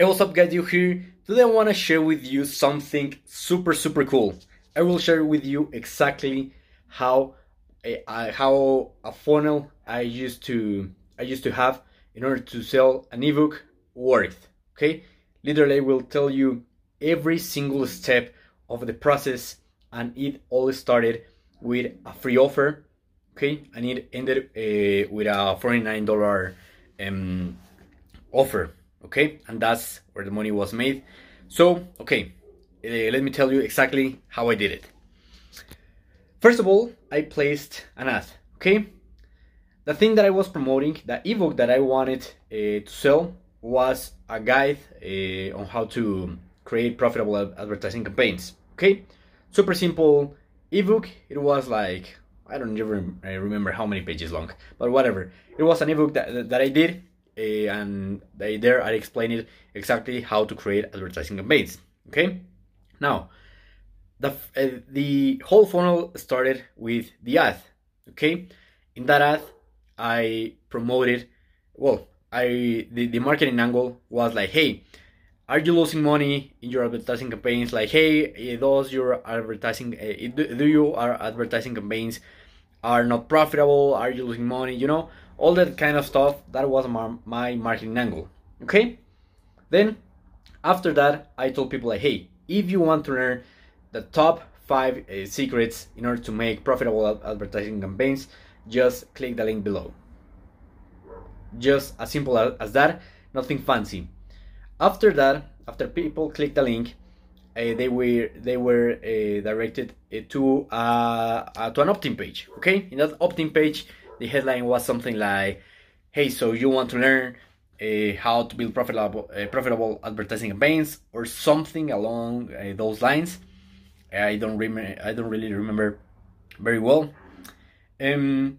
Hey what's up guys, you here. Today I want to share with you something super super cool. I will share with you exactly how a, I, how a funnel I used to I used to have in order to sell an ebook worked. Okay, literally I will tell you every single step of the process, and it all started with a free offer. Okay, and it ended uh, with a forty nine dollar um, offer okay and that's where the money was made. So okay uh, let me tell you exactly how i did it. First of all i placed an ad okay? The thing that i was promoting the ebook that i wanted uh, to sell was a guide uh, on how to create profitable advertising campaigns okay? Super simple ebook. It was like i don't even remember how many pages long but whatever. It was an ebook that, that i did uh, and they, there I explain it exactly how to create advertising campaigns. Okay, now the uh, the whole funnel started with the ad. Okay, in that ad I promoted. Well, I the, the marketing angle was like, hey, are you losing money in your advertising campaigns? Like, hey, does your advertising uh, do, do are advertising campaigns are not profitable? Are you losing money? You know all that kind of stuff. That was my, my marketing angle. Okay? Then, after that, I told people like, hey, if you want to learn the top five uh, secrets in order to make profitable advertising campaigns, just click the link below. Just as simple as that, nothing fancy. After that, after people click the link, uh, they were they were uh, directed uh, to to an opt-in page. Okay, in that opt-in page, the headline was something like, "Hey, so you want to learn how to build profitable profitable advertising campaigns or something along those lines?" I don't remember. I don't really remember very well. Um,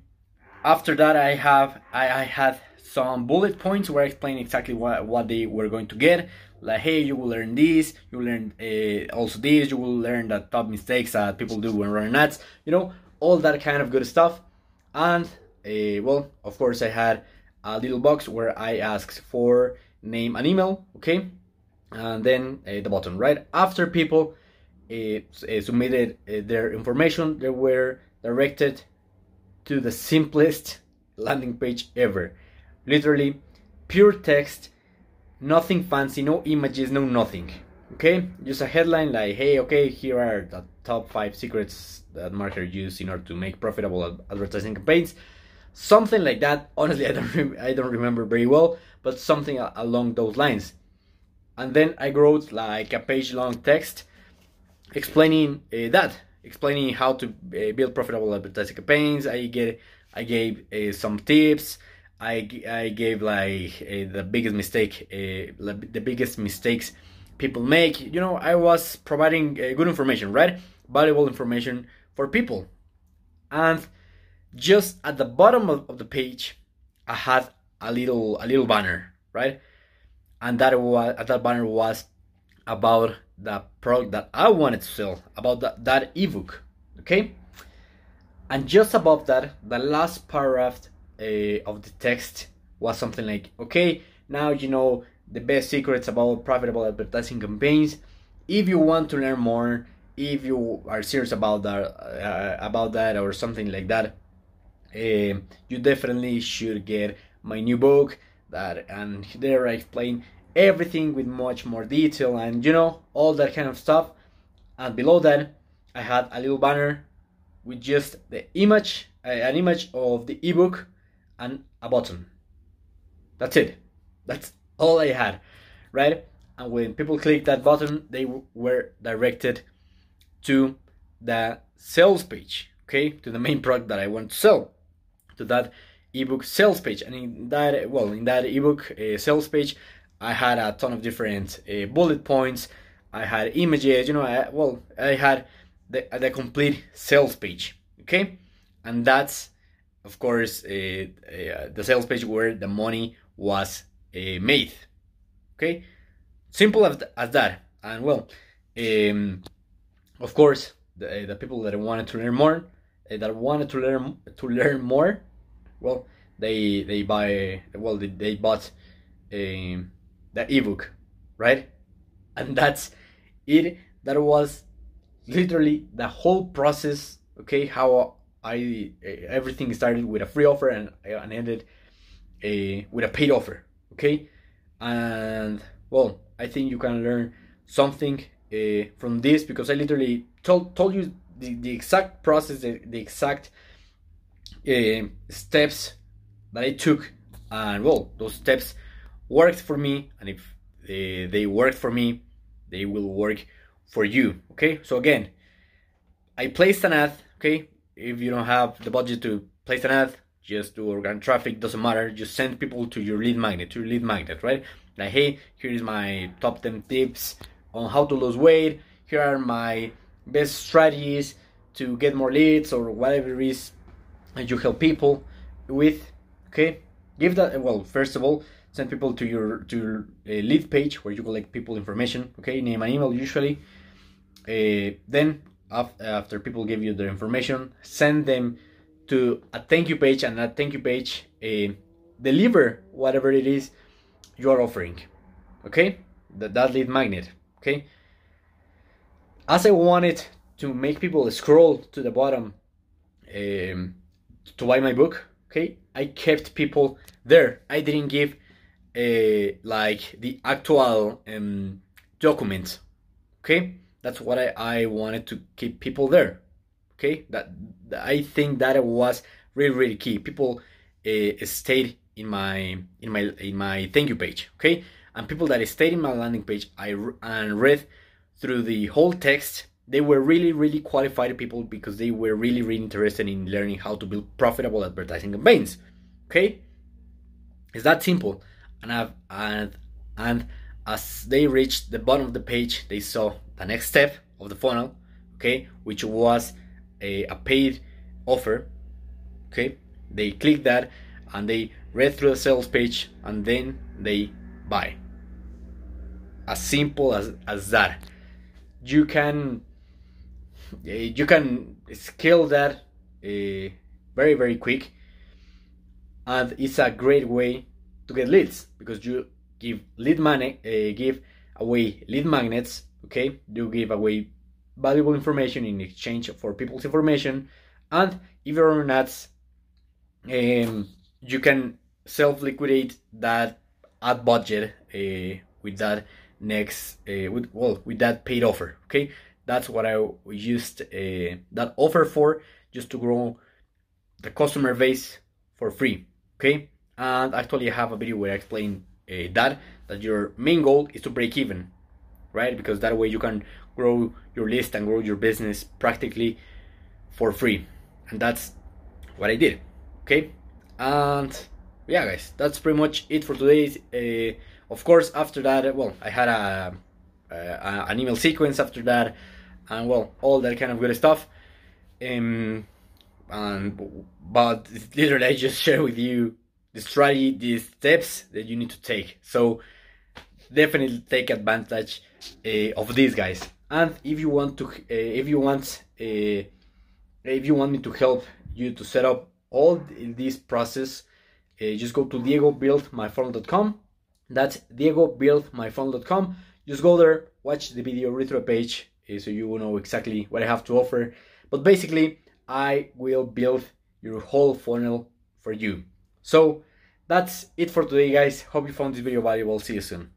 after that, I have I, I had some bullet points where I explain exactly what what they were going to get. Like, hey, you will learn this. You learn uh, also this. You will learn the top mistakes that people do when running ads. You know, all that kind of good stuff. And uh, well, of course, I had a little box where I asked for name and email, okay, and then uh, the button. Right after people submitted their information, they were directed to the simplest landing page ever. Literally, pure text, nothing fancy, no images, no nothing. Okay, just a headline like, "Hey, okay, here are the top five secrets that marketers use in order to make profitable advertising campaigns." something like that. Honestly, I don't I don't remember very well, but something along those lines. And then I wrote like a page long text explaining uh, that, explaining how to uh, build profitable advertising campaigns. I get I gave uh, some tips. I, I gave like uh, the biggest mistake, uh, the biggest mistakes people make. You know, I was providing uh, good information, right? Valuable information for people, and just at the bottom of, of the page, I had a little a little banner, right? And that was that banner was about the product that I wanted to sell, about that, that ebook, okay? And just above that, the last paragraph uh, of the text was something like, okay, now you know the best secrets about profitable advertising campaigns. If you want to learn more, if you are serious about that, uh, about that or something like that, uh, you definitely should get my new book that and there I explain everything with much more detail and you know all that kind of stuff and below that I had a little banner with just the image uh, an image of the ebook and a button that's it. That's all I had right? And when people click that button they were directed to the sales page okay? To the main product that I want to sell. To that ebook sales page. And in that well in that ebook uh, sales page i had a ton of different uh, bullet points. I had images you know I, well i had the, the complete sales page okay? And that's of course uh, uh the sales page where the money was uh, made okay simple as, as that and well um, of course the, the people that wanted to learn more that wanted to learn to learn more well they they buy well they, they bought um, the ebook right? And that's it. That was literally the whole process. Okay, how I everything started with a free offer and and ended a, with a paid offer. Okay, and well, I think you can learn something uh, from this because I literally told told you the, the exact process, the, the exact uh, steps that I took, and well, those steps worked for me, and if they, they worked for me, they will work for you. Okay, so again, I placed an ad. Okay, if you don't have the budget to place an ad, just do organic traffic. Doesn't matter. Just send people to your lead magnet, to your lead magnet, right? Like, hey, here is my top 10 tips on how to lose weight. Here are my best strategies to get more leads or whatever it is that you help people with. Okay, give that. Well, first of all, send people to your to your uh, lead page where you collect people information. Okay, name and email usually. Uh, then after people give you their information, send them to a thank you page, and that thank you page uh, deliver whatever it is you are offering. Okay, that that lead magnet. Okay, as I wanted to make people scroll to the bottom um, to buy my book. Okay, I kept people there. I didn't give uh, like the actual um, document. Okay, that's what I, I wanted to keep people there. Okay, that I think that was really really key. People uh, stayed in my in my in my thank you page. Okay, and people that stayed in my landing page, I and read through the whole text. They were really really qualified people because they were really really interested in learning how to build profitable advertising campaigns. Okay, it's that simple. And I've and and as they reached the bottom of the page, they saw the next step of the funnel, okay, which was a, a paid offer. Okay, they click that and they read through the sales page and then they buy. As simple as, as that. You can eh, you can scale that uh, very very quick and it's a great way to get leads because you give lead money uh, give away lead magnets okay you give away valuable information in exchange for people's information. And if you're ads um, you can self liquidate that ad budget uh, with that next uh, with well with that paid offer. Okay that's what i used uh, that offer for just to grow the customer base for free. Okay and actually I have a video where I explain uh, that that your main goal is to break even right? Because that way you can grow your list and grow your business practically for free. And that's what I did okay? And yeah guys that's pretty much it for today. Uh, of course after that well I had a, a, an email sequence after that and well all that kind of good stuff. Um and but literally I just share with you the strategy, the steps that you need to take. So definitely take advantage uh, of these guys. And if you want to, uh, if you want, uh, if you want me to help you to set up all this process, just go to diegobuildmyfunnel.com. That's diegobuildmyfunnel.com. Just go there, watch the video, read through a page, so you will know exactly what I have to offer. But basically, I will build your whole funnel for you. So that's it for today guys. Hope you found this video valuable. See you soon.